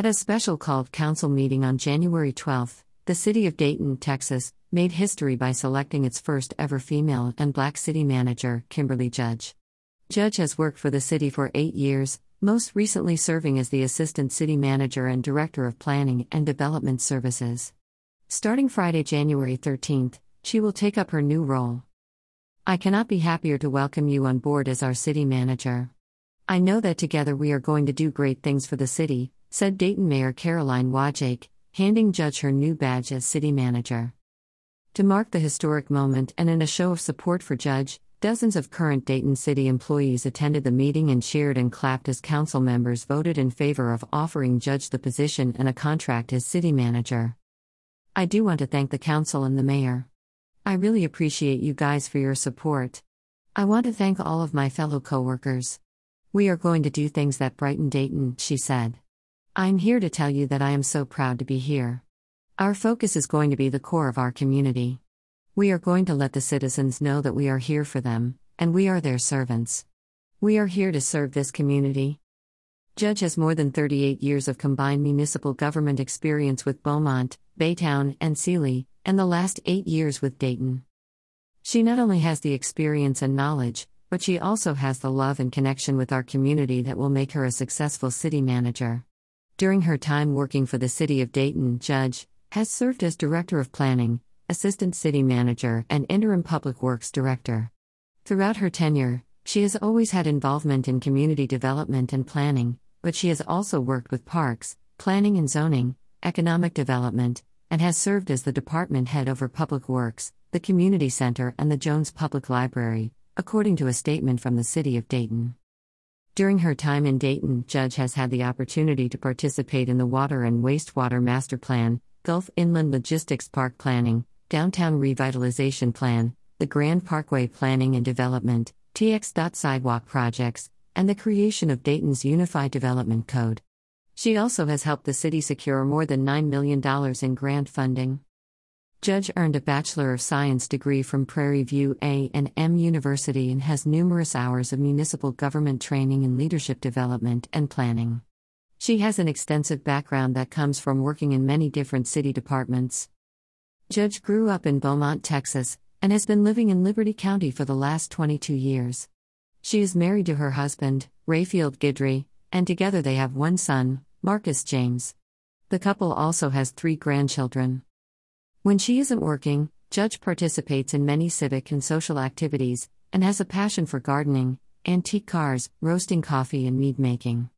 At a special called council meeting on January 12, the city of Dayton, Texas, made history by selecting its first ever female and black city manager, Kimberly Judge. Judge has worked for the city for eight years, most recently serving as the assistant city manager and director of planning and development services. Starting Friday, January 13th, she will take up her new role. I cannot be happier to welcome you on board as our city manager. I know that together we are going to do great things for the city, said Dayton Mayor Caroline Wadzeck, handing Judge her new badge as city manager. To mark the historic moment and in a show of support for Judge, dozens of current Dayton City employees attended the meeting and cheered and clapped as council members voted in favor of offering Judge the position and a contract as city manager. I do want to thank the council and the mayor. I really appreciate you guys for your support. I want to thank all of my fellow coworkers. We are going to do things that brighten Dayton, she said. I'm here to tell you that I am so proud to be here. Our focus is going to be the core of our community. We are going to let the citizens know that we are here for them, and we are their servants. We are here to serve this community. Judge has more than 38 years of combined municipal government experience with Beaumont, Baytown, and Sealy, and the last eight years with Dayton. She not only has the experience and knowledge, but she also has the love and connection with our community that will make her a successful city manager. During her time working for the city of Dayton, Judge has served as Director of Planning, Assistant City Manager, and Interim Public Works Director. Throughout her tenure, she has always had involvement in community development and planning, but she has also worked with parks, planning and zoning, economic development, and has served as the department head over Public Works, the Community Center, and the Jones Public Library, according to a statement from the City of Dayton. During her time in Dayton, Judge has had the opportunity to participate in the Water and Wastewater Master Plan, Gulf Inland Logistics Park Planning, Downtown Revitalization Plan, the Grand Parkway Planning and Development, TX. Sidewalk projects, and the creation of Dayton's Unified Development Code. She also has helped the city secure more than $9 million in grant funding. Judge earned a Bachelor of Science degree from Prairie View A&M University and has numerous hours of municipal government training in leadership development and planning. She has an extensive background that comes from working in many different city departments. Judge grew up in Beaumont, Texas, and has been living in Liberty County for the last 22 years. She is married to her husband, Rayfield Guidry, and together they have one son, Marcus James. The couple also has three grandchildren. When she isn't working, Judge participates in many civic and social activities, and has a passion for gardening, antique cars, roasting coffee, and mead making.